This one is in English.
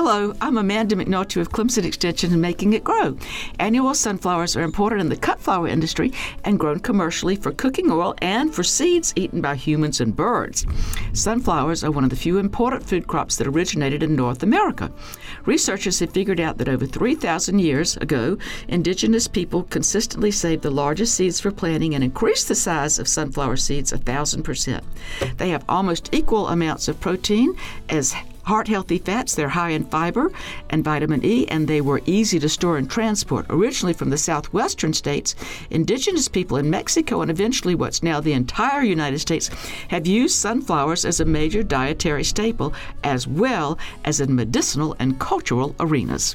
Hello, I'm Amanda McNulty of Clemson Extension and Making It Grow. Annual sunflowers are imported in the cut flower industry and grown commercially for cooking oil and for seeds eaten by humans and birds. Sunflowers are one of the few important food crops that originated in North America. Researchers have figured out that over 3,000 years ago, indigenous people consistently saved the largest seeds for planting and increased the size of sunflower seeds a thousand percent. They have almost equal amounts of protein as heart healthy fats. They're high in fiber and vitamin E, and they were easy to store and transport. Originally from the southwestern states, indigenous people in Mexico and eventually what's now the entire United States have used sunflowers as a major dietary staple as well as in medicinal and cultural arenas.